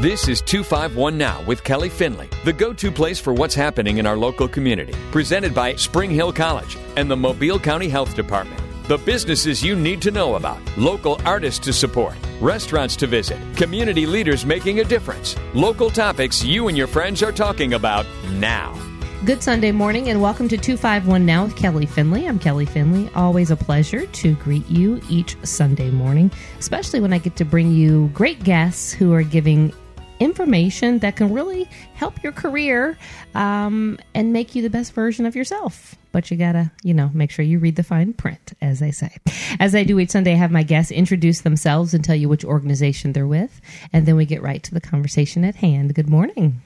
This is 251 Now with Kelly Finley, the go to place for what's happening in our local community. Presented by Spring Hill College and the Mobile County Health Department. The businesses you need to know about, local artists to support, restaurants to visit, community leaders making a difference, local topics you and your friends are talking about now. Good Sunday morning and welcome to 251 Now with Kelly Finley. I'm Kelly Finley. Always a pleasure to greet you each Sunday morning, especially when I get to bring you great guests who are giving information that can really help your career um, and make you the best version of yourself. But you gotta, you know, make sure you read the fine print, as they say. As I do each Sunday, I have my guests introduce themselves and tell you which organization they're with, and then we get right to the conversation at hand. Good morning.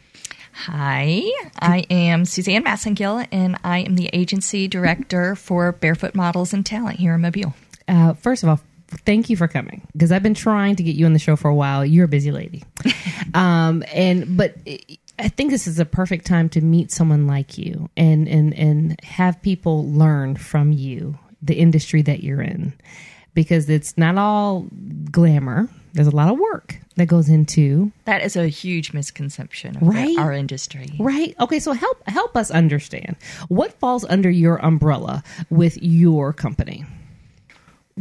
Hi, I am Suzanne Massingill, and I am the agency director for Barefoot Models and Talent here in Mobile. Uh, first of all, thank you for coming because I've been trying to get you on the show for a while. You're a busy lady, um, and but I think this is a perfect time to meet someone like you and and and have people learn from you the industry that you're in because it's not all glamour. There's a lot of work that goes into That is a huge misconception of Right? our industry. right. Okay, so help help us understand what falls under your umbrella with your company.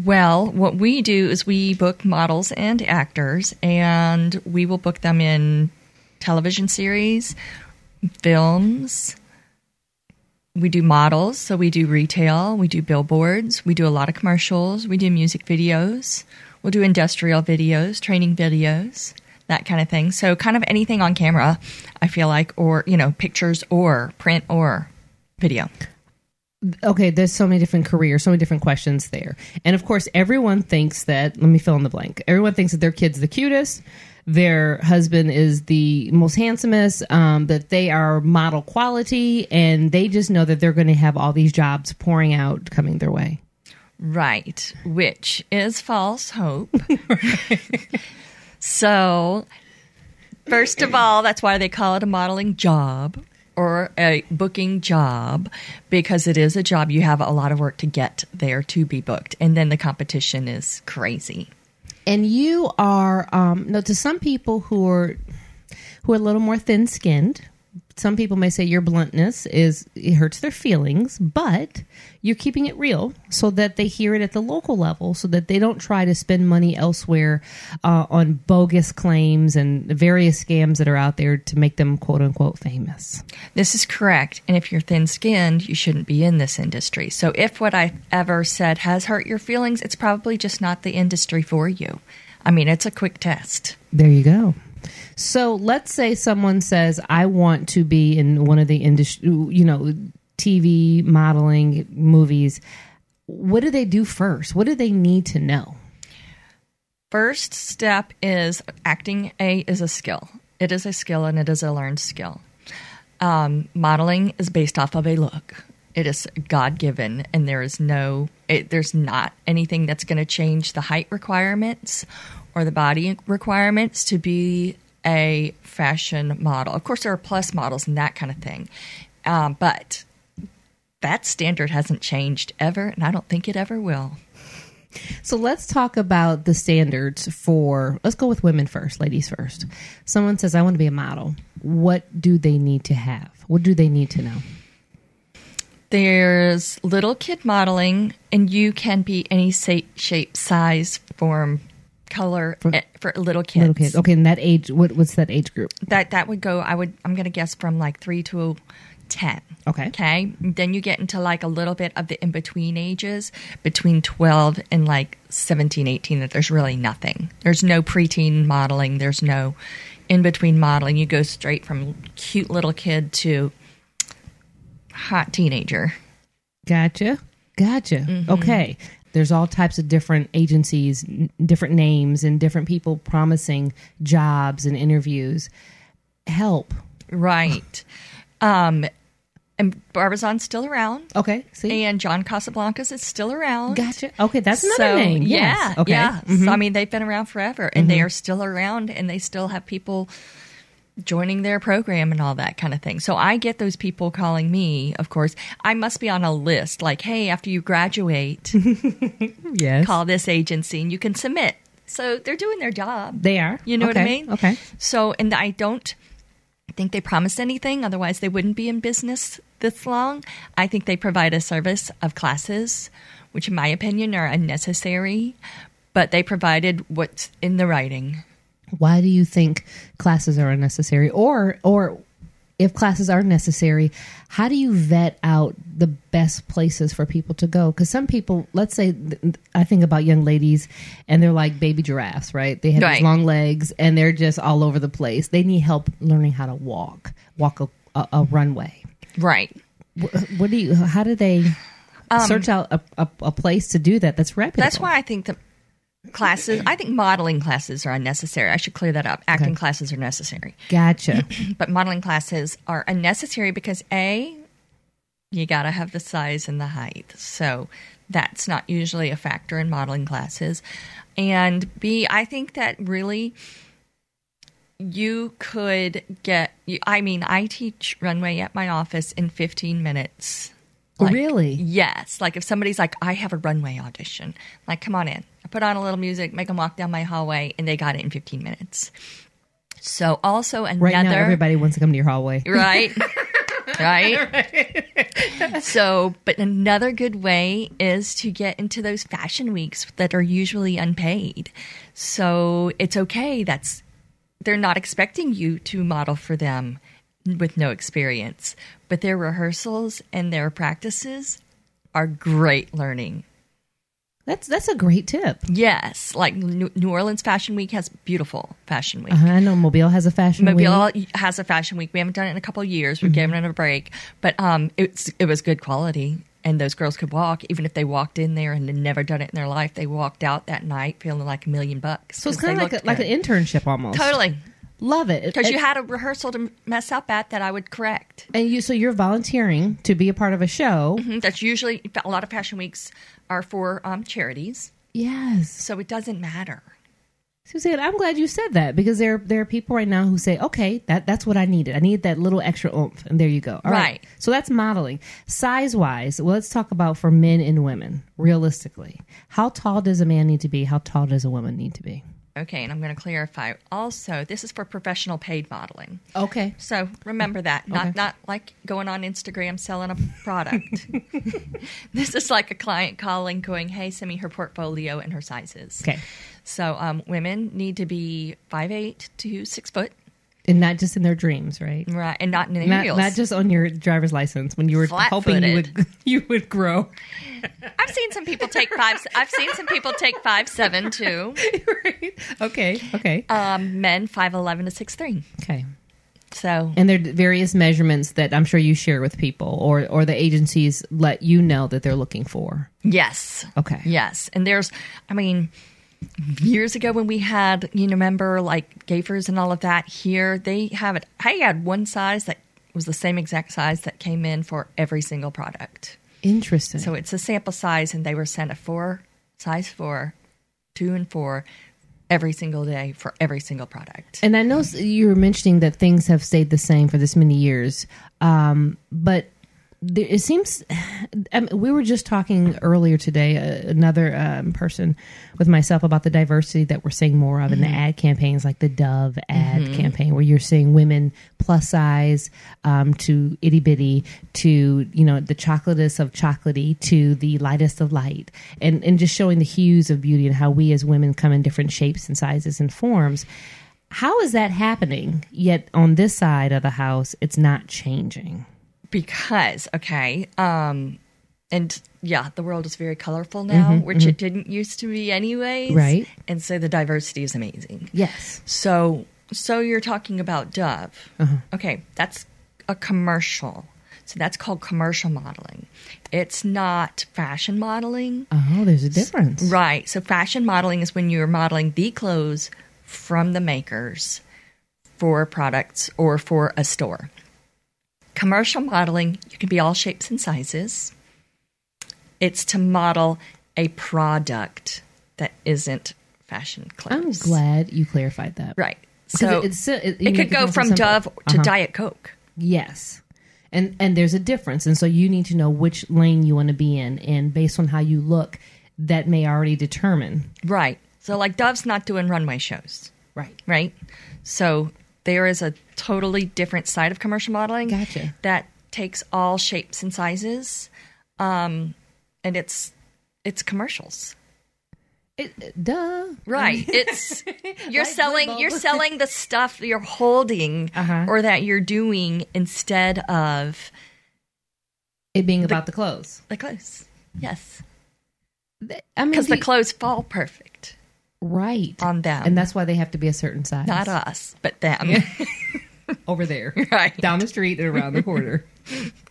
Well, what we do is we book models and actors, and we will book them in television series, films. We do models, so we do retail, we do billboards, we do a lot of commercials, we do music videos, we'll do industrial videos, training videos, that kind of thing. So, kind of anything on camera, I feel like, or, you know, pictures or print or video. Okay, there's so many different careers, so many different questions there. And of course, everyone thinks that, let me fill in the blank. Everyone thinks that their kid's the cutest, their husband is the most handsomest, um, that they are model quality, and they just know that they're going to have all these jobs pouring out coming their way. Right, which is false hope. so, first of all, that's why they call it a modeling job or a booking job because it is a job. You have a lot of work to get there to be booked, and then the competition is crazy. And you are, um, no, to some people who are who are a little more thin skinned. Some people may say your bluntness is it hurts their feelings, but you're keeping it real so that they hear it at the local level, so that they don't try to spend money elsewhere uh, on bogus claims and various scams that are out there to make them quote unquote famous. This is correct. And if you're thin skinned, you shouldn't be in this industry. So if what I ever said has hurt your feelings, it's probably just not the industry for you. I mean, it's a quick test. There you go. So let's say someone says, I want to be in one of the industry, you know, TV, modeling, movies. What do they do first? What do they need to know? First step is acting a is a skill. It is a skill and it is a learned skill. Um, modeling is based off of a look. It is God given, and there is no, it, there's not anything that's going to change the height requirements or the body requirements to be a fashion model. Of course, there are plus models and that kind of thing, um, but that standard hasn't changed ever, and I don't think it ever will. So let's talk about the standards for, let's go with women first, ladies first. Someone says, I want to be a model. What do they need to have? What do they need to know? There's little kid modeling, and you can be any shape, size, form, color For- for, little kids. Little kids. Okay, and that age, what, what's that age group? That that would go. I would. I'm going to guess from like three to ten. Okay. Okay. Then you get into like a little bit of the in between ages, between 12 and like 17, 18. That there's really nothing. There's no preteen modeling. There's no in between modeling. You go straight from cute little kid to hot teenager. Gotcha. Gotcha. Mm-hmm. Okay. There's all types of different agencies, n- different names, and different people promising jobs and interviews. Help. Right. um, and Barbizon's still around. Okay. See? And John Casablancas is still around. Gotcha. Okay, that's another so, name. Yeah. Yes. Okay. Mm-hmm. Yeah. So, I mean, they've been around forever and they are still around and they still have people joining their program and all that kind of thing. So I get those people calling me, of course. I must be on a list like, hey, after you graduate, Yes. call this agency and you can submit So they're doing their job. They are. You know what I mean? Okay. So, and I don't think they promised anything, otherwise, they wouldn't be in business this long. I think they provide a service of classes, which, in my opinion, are unnecessary, but they provided what's in the writing. Why do you think classes are unnecessary, or or if classes are necessary, how do you vet out the best places for people to go? Because some people, let's say, I think about young ladies, and they're like baby giraffes, right? They have Right. these long legs, and they're just all over the place. They need help learning how to walk, walk a, a, a runway. Right. Wh- What do you? How do they search out a, a, place to do that? That's reputable. Um, That's why I think that classes, I think modeling classes are unnecessary. I should clear that up. Acting classes are necessary. Gotcha. but modeling classes are unnecessary because a you got to have the size and the height so that's not usually a factor in modeling classes and b i think that really you could get you, i mean i teach runway at my office in 15 minutes Like, Really? yes. Like if somebody's like i have a runway audition like come on in. I put on a little music make them walk down my hallway and they got it in 15 minutes. So also another Right now, everybody wants to come to your hallway. right? Right. So but another good way is to get into those fashion weeks that are usually unpaid. So it's okay. That's they're not expecting you to model for them with no experience but their rehearsals and their practices are great learning That's that's a great tip. yes like new orleans fashion week has beautiful fashion week Uh-huh, I know Mobile has a fashion Mobile week. Mobile has a fashion week. We haven't done it in a couple of years. Mm-hmm. We've given it a break, but um, it's it was good quality, and those girls could walk. Even if they walked in there and had never done it in their life, they walked out that night feeling like a million bucks. So it's kind of like a, like an internship almost. totally Love it because you had a rehearsal to mess up at that I would correct. and you so you're volunteering to be a part of a show. Mhm, That's usually a lot of fashion weeks are for um, charities, Yes, so it doesn't matter. Suzanne, I'm glad you said that because there there are people right now who say, okay, that that's what I needed. I needed that little extra oomph, and there you go. All Right. So that's modeling. Size wise, well, let's talk about for men and women realistically. How tall does a man need to be? How tall does a woman need to be? Okay, and I'm going to clarify. Also, this is for professional paid modeling. Okay. So remember that. Not Okay. not like going on Instagram selling a product. this is like a client calling, going, "Hey, send me her portfolio and her sizes." Okay. So um, women need to be five eight to six foot, And not just in their dreams, right? right, and not in the Not, not just on your driver's license when you were hoping you would you would grow. I've seen some people take five. I've seen some people take five seven too. right. Okay. Okay. Um, men five eleven to six three. Okay. So And there are various measurements that I'm sure you share with people, or or the agencies let you know that they're looking for. yes, Okay. Yes, and there's, I mean, years ago when we had, you know, remember like Gayfers and all of that here, they have it. I had one size that was the same exact size that came in for every single product. Interesting. So it's a sample size, and they were sent a four, size four, two and four, every single day for every single product. and I know you were mentioning that things have stayed the same for this many years, um, but there, it seems I mean, we were just talking earlier today. Uh, another um, person with myself about the diversity that we're seeing more of in the ad campaigns, like the Dove ad campaign, where you're seeing women plus size um, to itty bitty to you know the chocolatest of chocolatey to the lightest of light, and and just showing the hues of beauty and how we as women come in different shapes and sizes and forms. How is that happening? Yet on this side of the house, it's not changing. Because okay um and yeah the world is very colorful now mm-hmm, which it mm-hmm. didn't used to be anyways. Right. and so the diversity is amazing. Yes. so so you're talking about dove. Uh-huh. Okay that's a commercial. So that's called commercial modeling. It's not fashion modeling. Oh, there's a difference. right. So fashion modeling is when you're modeling the clothes from the makers for products or for a store commercial modeling you can be all shapes and sizes it's to model a product that isn't fashion clothes. I'm glad you clarified that. right so it, it's, it, it could go from simple. dove to Uh-huh. diet coke Yes. And and there's a difference. And so you need to know which lane you want to be in. And based on how you look, that may already determine. right So, like, Dove's not doing runway shows, Right. right? So, there is a totally different side of commercial modeling Gotcha. that takes all shapes and sizes, um, and it's it's commercials. It, it- duh. Right. It's you're selling you're selling the stuff you're holding Uh-huh. or that you're doing instead of It being about the clothes. the clothes. Yes. I mean, Because the clothes fall perfect right on them. and that's why they have to be a certain size. not us, but them. over there, Right. down the street and around the corner.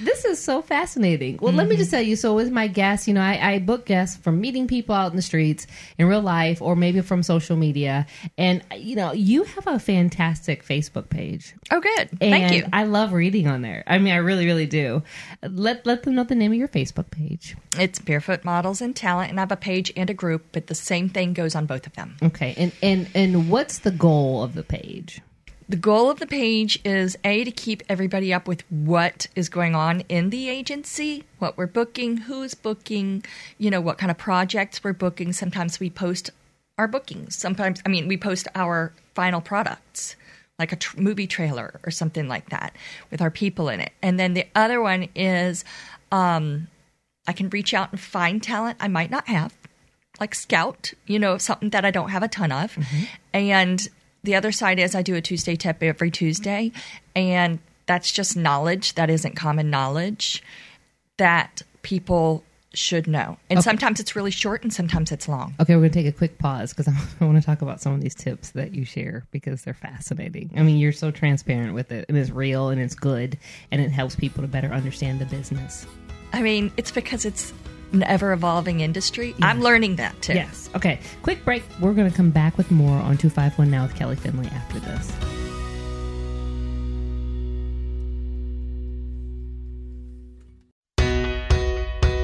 This is so fascinating. Well, let me just mm-hmm. tell you. So, with my guests, you know, I, I book guests from meeting people out in the streets in real life, or maybe from social media. And you know, you have a fantastic Facebook page. Oh good. And Thank you. I love reading on there. I mean, I really, really do. Let let them know the name of your Facebook page. It's Barefoot Models and Talent and I have a page and a group, but the same thing goes on both of them. Okay, and and and what's the goal of the page? The goal of the page is A, to keep everybody up with what is going on in the agency, what we're booking, who's booking, you know, what kind of projects we're booking. Sometimes we post our bookings. Sometimes, I mean, we post our final products, like a tr- movie trailer or something like that with our people in it. And then the other one is um, I can reach out and find talent I might not have like scout, you know, something that I don't have a ton of. And the other side is I do a Tuesday tip every Tuesday, and that's just knowledge that isn't common knowledge that people should know. And sometimes it's really short and sometimes it's long. Okay, we're going to take a quick pause because I want to talk about some of these tips that you share because they're fascinating. I mean, you're so transparent with it, and it's real and it's good, and it helps people to better understand the business. I mean, it's because it's an ever evolving industry. I'm learning that too. Yes. Okay, quick break. We're going to come back with more on 251 Now with Kelly Finley after this.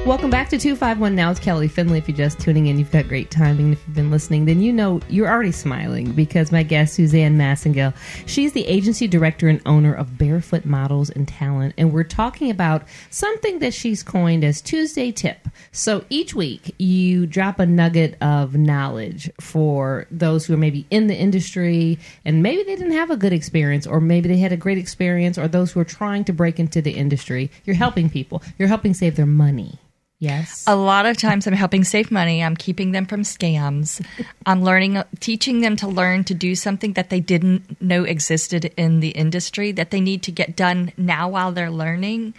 Welcome back to 251 Now with Kelly Finley. If you're just tuning in, you've got great timing. If you've been listening, then you know you're already smiling because my guest, Suzanne Massingill, she's the agency director and owner of Barefoot Models and Talent. And we're talking about something that she's coined as Tuesday Tip. So each week, you drop a nugget of knowledge for those who are maybe in the industry and maybe they didn't have a good experience, or maybe they had a great experience, or those who are trying to break into the industry. You're helping people, you're helping save their money. Yes. A lot of times I'm helping save money. I'm keeping them from scams. I'm learning, teaching them to learn to do something that they didn't know existed in the industry that they need to get done now while they're learning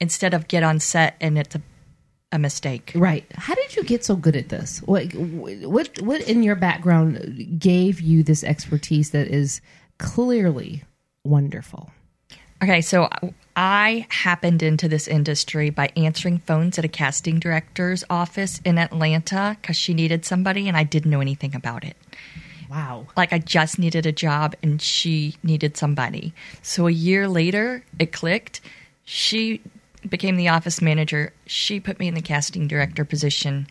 instead of get on set and it's a, a mistake. Right. How did you get so good at this? What what what in your background gave you this expertise that is clearly wonderful? Okay, so I happened into this industry by answering phones at a casting director's office in Atlanta because she needed somebody and I didn't know anything about it. Wow. like I just needed a job and she needed somebody. So a year later, it clicked. She became the office manager. She put me in the casting director position,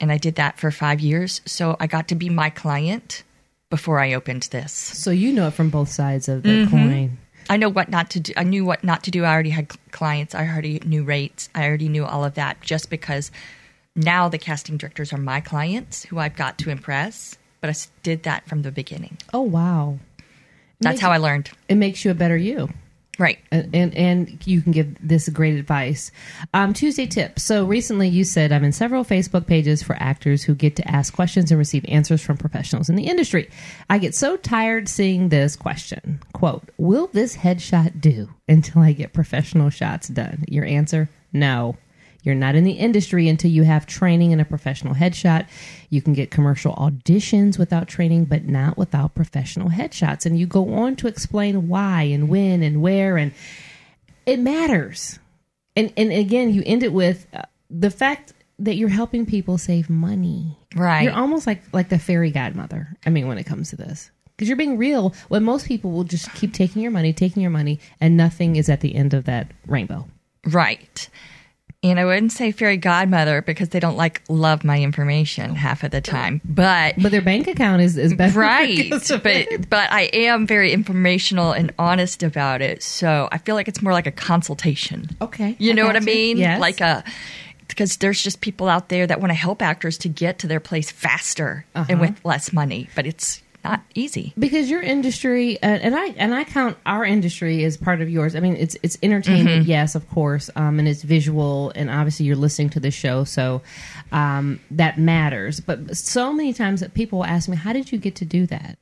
and I did that for five years. So I got to be my client before I opened this. So you know it from both sides of the mm-hmm. coin. I know what not to do. I knew what not to do. I already had clients. I already knew rates. I already knew all of that just because now the casting directors are my clients who I've got to impress. But I did that from the beginning. Oh wow. That's Makes- how I learned. It makes you a better you. Right. and and, and you can give this great advice. Um, Tuesday tip. So recently, you said I'm in several Facebook pages for actors who get to ask questions and receive answers from professionals in the industry. I get so tired seeing this question. Quote: Will this headshot do until I get professional shots done? Your answer: No. You're not in the industry until you have training and a professional headshot. You can get commercial auditions without training, but not without professional headshots. And you go on to explain why and when and where, and it matters. And and again, you end it with uh, the fact that you're helping people save money. Right. You're almost like like the fairy godmother. I mean, when it comes to this. Because you're being real when most people will just keep taking your money, taking your money, and nothing is at the end of that rainbow. Right. And I wouldn't say fairy godmother because they don't like love my information half of the time. But But their bank account is, is better. right. it. But but I am very informational and honest about it. So I feel like it's more like a consultation. Okay. You I know what I mean? Yes. Like a because there's just people out there that want to help actors to get to their place faster Uh-huh. and with less money, but it's not easy. because your industry uh, and I and I count our industry as part of yours. I mean, it's it's entertainment, yes, of course, um, and it's visual, and obviously you're listening to the show, so um, that matters. But so many times that people ask me, "How did you get to do that?"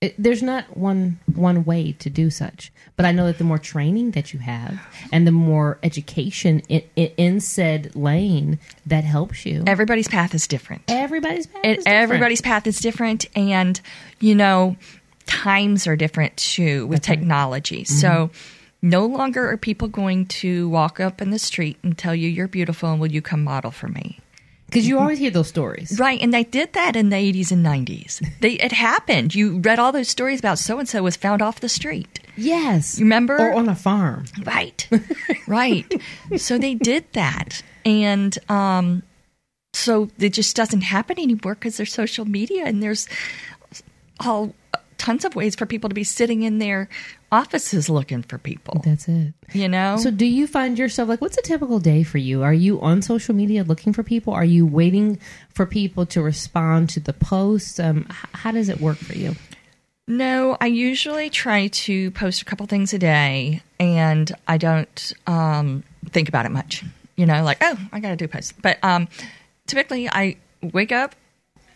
It, there's not one one way to do such, but I know that the more training that you have and the more education in, in, in said lane that helps you. Everybody's path is different. Everybody's path It, is different. everybody's path is different, and you know, times are different too with technology. Mm-hmm. So, no longer are people going to walk up in the street and tell you you're beautiful and will you come model for me? Because you always hear those stories. Right, and they did that in the 80s and 90s. They it happened. You read all those stories about so and so was found off the street. Yes, You remember? or on a farm. Right. right. So they did that. And um, so it just doesn't happen anymore because there's social media and there's all tons of ways for people to be sitting in their offices looking for people. That's it. You know? So, do you find yourself like, what's a typical day for you? Are you on social media looking for people? Are you waiting for people to respond to the posts? Um, how does it work for you? No, I usually try to post a couple things a day and I don't um, think about it much. You know, like, oh, I got to do a post. But um, typically I wake up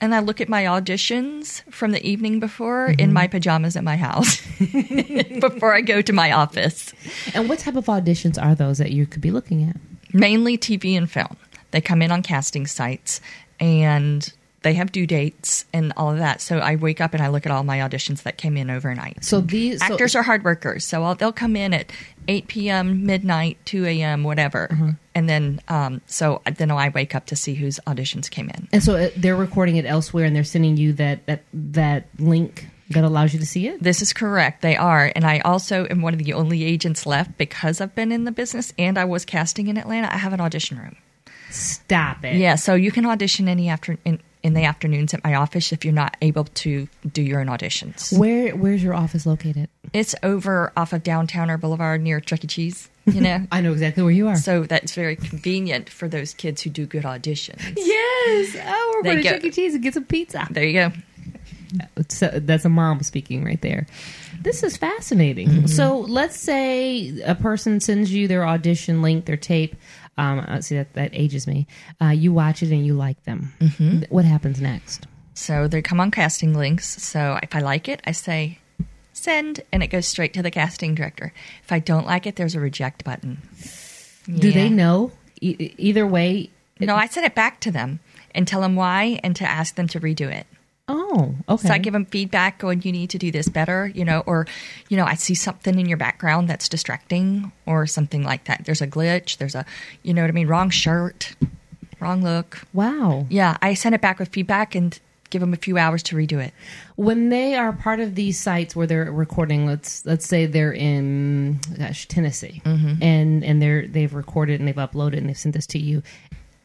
and I look at my auditions from the evening before in mm-hmm. my pajamas at my house before I go to my office. And what type of auditions are those that you could be looking at? Mainly TV and film. They come in on casting sites and they have due dates and all of that. So I wake up and I look at all my auditions that came in overnight. So these so- actors are hard workers, so I'll, they'll come in at 8 p.m., midnight, 2 a.m., whatever, Mm-hmm. and then um, so then I wake up to see whose auditions came in. and so uh, they're recording it elsewhere, and they're sending you that that that link that allows you to see it. This is correct, they are, and I also am one of the only agents left because I've been in the business and I was casting in Atlanta. I have an audition room. Stop it. Yeah, so you can audition any after in, in the afternoons at my office if you're not able to do your own auditions. Where Where's your office located? It's over off of downtown or Boulevard near Chuck E. Cheese. You know. I know exactly where you are. So that's very convenient for those kids who do good auditions. yes. Oh, we're going to. Chuck E. Cheese and get some pizza. There you go. So that's a mom speaking right there. This is fascinating. Mm-hmm. So let's say a person sends you their audition link, their tape. Um, uh, see that that ages me. Uh, you watch it and you like them. Th- What happens next? So they come on casting links. So if I like it, I say send, and it goes straight to the casting director. If I don't like it, there's a reject button. Do Yeah. they know? E- either way. No, I send it back to them and tell them why, and to ask them to redo it. Oh, okay. So I give them feedback, going, "You need to do this better," you know, or, you know, I see something in your background that's distracting, or something like that. There's a glitch. There's a, you know what I mean, wrong shirt, wrong look. wow. Yeah, I send it back with feedback and give them a few hours to redo it. When they are part of these sites where they're recording, let's let's say they're in gosh Tennessee, mm-hmm. and and they're they've recorded and they've uploaded and they've sent this to you.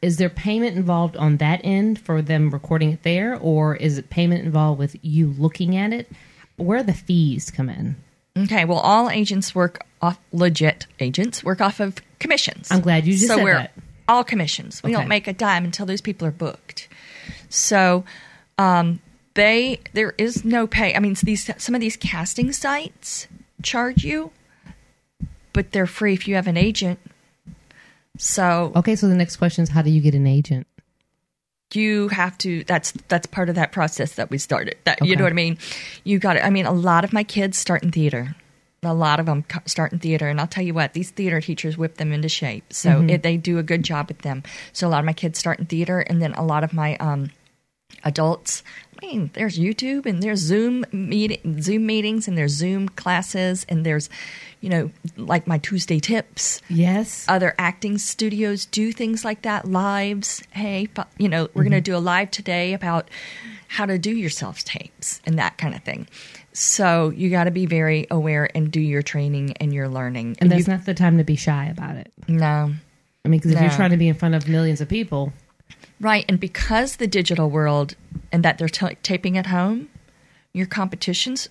Is there payment involved on that end for them recording it there, or is it payment involved with you looking at it? Where the fees come in? Okay, well, all agents work off legit agents work off of commissions. I'm glad you just so said we're that. all commissions. We Okay. don't make a dime until those people are booked. So, um, they there is no pay. I mean, these some of these casting sites charge you, but they're free if you have an agent. So Okay, so the next question is how do you get an agent? you have to that's that's part of that process that we started. That you know what i mean? You got it i mean a lot of my kids start in theater. A lot of them start in theater. And i'll tell you what these theater teachers whip them into shape. So Mm-hmm. it, they do a good job with them. So a lot of my kids start in theater. And then a lot of my um adults. I mean there's youtube and there's zoom meet zoom meetings and there's zoom classes and there's you know like my tuesday tips. Yes. other acting studios do things like that lives. Hey you know we're going to mm-hmm. do a live today about how to do your self tapes and that kind of thing. So you got to be very aware and do your training and your learning. And that's you, not the time to be shy about it. no. I mean, because if you're trying to be in front of millions of people, right and because the digital world and that they're ta taping at home your competition's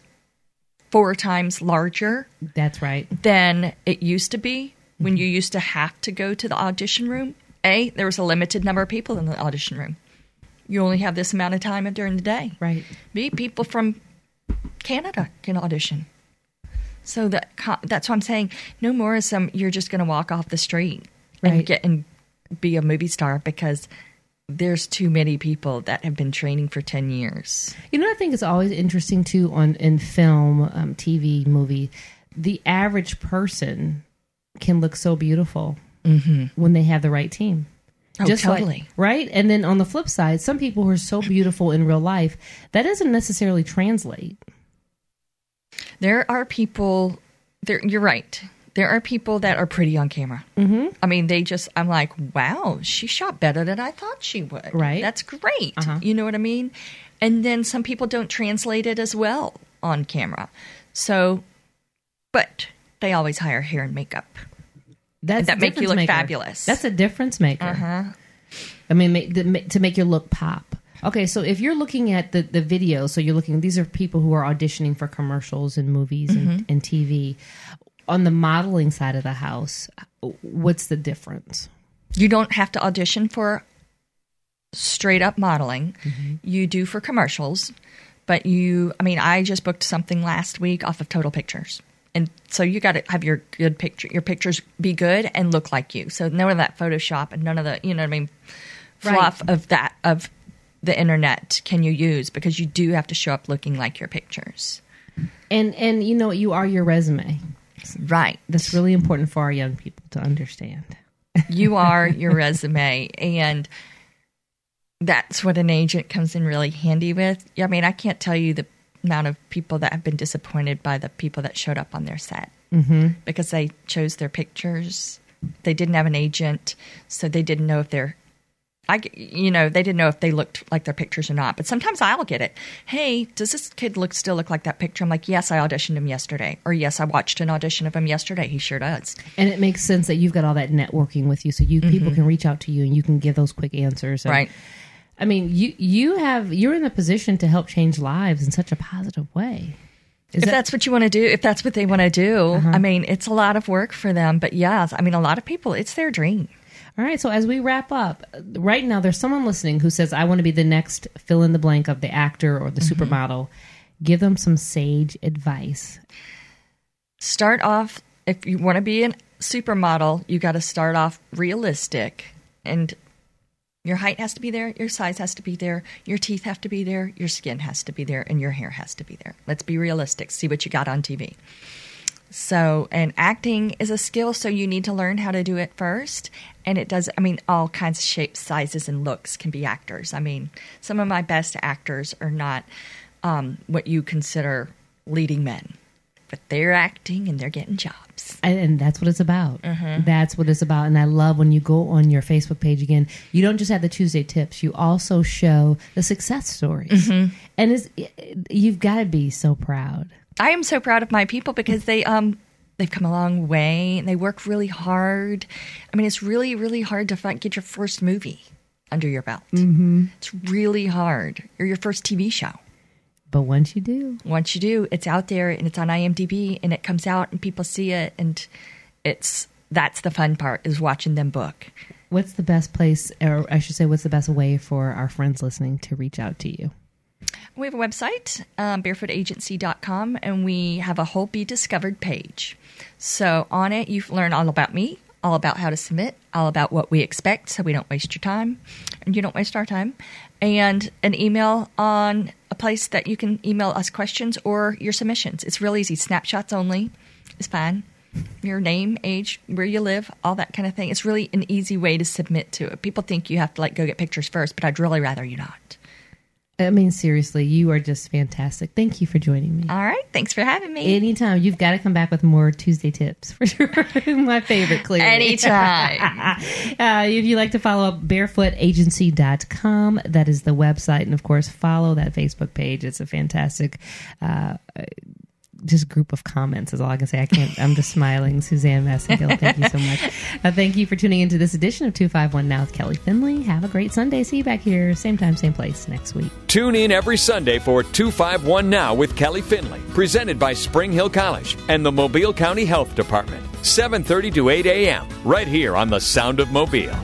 four times larger that's right. than it used to be when mm-hmm. you used to have to go to the audition room A, there was a limited number of people in the audition room. You only have this amount of time during the day. Right. B, people from Canada can audition. So that that's what I'm saying. No more is some you're just going to walk off the street and get and be a movie star because there's too many people that have been training for 10 years. You know, I think it's always interesting too on in film, um, TV, movie. The average person can look so beautiful when they have the right team. Oh, like- totally. right? And then on the flip side, some people who are so beautiful in real life that doesn't necessarily translate. There are people. There, you're right. There are people that are pretty on camera. Mm-hmm. I mean, they just. I'm like, wow, she shot better than I thought she would. Right. That's great. Uh-huh. You know what I mean? And then some people don't translate it as well on camera. So, but they always hire hair and makeup. That's That make you look maker. fabulous. That's a difference maker. Uh-huh. I mean, to make your look pop. Okay, so if you're looking at the, the video, so you're looking, these are people who are auditioning for commercials and movies Mm-hmm. and, and TV. On the modeling side of the house, what's the difference? You don't have to audition for straight up modeling. Mm-hmm. You do for commercials, but you, I mean, I just booked something last week off of Total Pictures. And so you got to have your good picture, your pictures be good and look like you. So none of that Photoshop and none of the, you know what I mean, fluff of that, of the internet can you use because you do have to show up looking like your pictures. And and you know, you are your resume. Right. That's really important for our young people to understand. you are your resume and that's what an agent comes in really handy with i mean i can't tell you the amount of people that have been disappointed by the people that showed up on their set mm-hmm. because they chose their pictures they didn't have an agent so they didn't know if they're I, you know, they didn't know if they looked like their pictures or not. But sometimes I'll get it. Hey, does this kid look still look like that picture? I'm like, yes, I auditioned him yesterday, or yes, I watched an audition of him yesterday. He sure does. And it makes sense that you've got all that networking with you, so you people can reach out to you and you can give those quick answers. And, Mm-hmm. Right. I mean, you you have you're in a position to help change lives in such a positive way. Is if that- that's what you want to do, if that's what they want to do, Uh-huh. I mean, it's a lot of work for them. But yes, I mean, a lot of people, it's their dream. All right, so as we wrap up, right now there's someone listening who says, I want to be the next fill in the blank of the actor or the Mm-hmm. supermodel. Give them some sage advice. Start off, if you want to be a supermodel, you got to start off realistic. And your height has to be there, your size has to be there, your teeth have to be there, your skin has to be there, and your hair has to be there. Let's be realistic. See what you got on TV. So, and acting is a skill, so you need to learn how to do it first. And it does, I mean, all kinds of shapes, sizes, and looks can be actors. I mean, some of my best actors are not um, what you consider leading men, but they're acting and they're getting jobs. And, and that's what it's about. Mm-hmm. That's what it's about. And I love when you go on your Facebook page again, you don't just have the Tuesday tips, you also show the success stories. Mm-hmm. And it's, you've got to be so proud. I am so proud of my people because they um they've come a long way and they work really hard. I mean, it's really really hard to find, get your first movie under your belt. Mm-hmm. It's really hard, or your first TV show. But once you do, Once you do, it's out there and it's on IMDb and it comes out and people see it and it's that's the fun part is watching them book. what's the best place, or I should say, what's the best way for our friends listening to reach out to you? We have a website, um, barefootagency.com, and we have a whole Be Discovered page. So on it, you learn all about me, all about how to submit, all about what we expect so we don't waste your time and you don't waste our time, and an email on a place that you can email us questions or your submissions. It's real easy. Snapshots only is fine. Your name, age, where you live, all that kind of thing. It's really an easy way to submit to it. People think you have to like go get pictures first, but I'd really rather you not. I mean, seriously, you are just fantastic. Thank you for joining me. All right. Thanks for having me. Anytime. You've got to come back with more Tuesday tips for sure. My favorite, clearly. Anytime. Uh, if you'd like to follow up, barefootagency.com. That is the website. And of course, follow that Facebook page. It's a fantastic, uh, just group of comments is all I can say. I can't, I'm just smiling. Suzanne Massingill, thank you so much. Uh, thank you for tuning into this edition of 251 Now with Kelly Finley. Have a great Sunday. See you back here, same time, same place next week. Tune in every Sunday for 251 Now with Kelly Finley, presented by Spring Hill College and the Mobile County Health Department. 7:30 to 8 a.m. right here on the Sound of Mobile.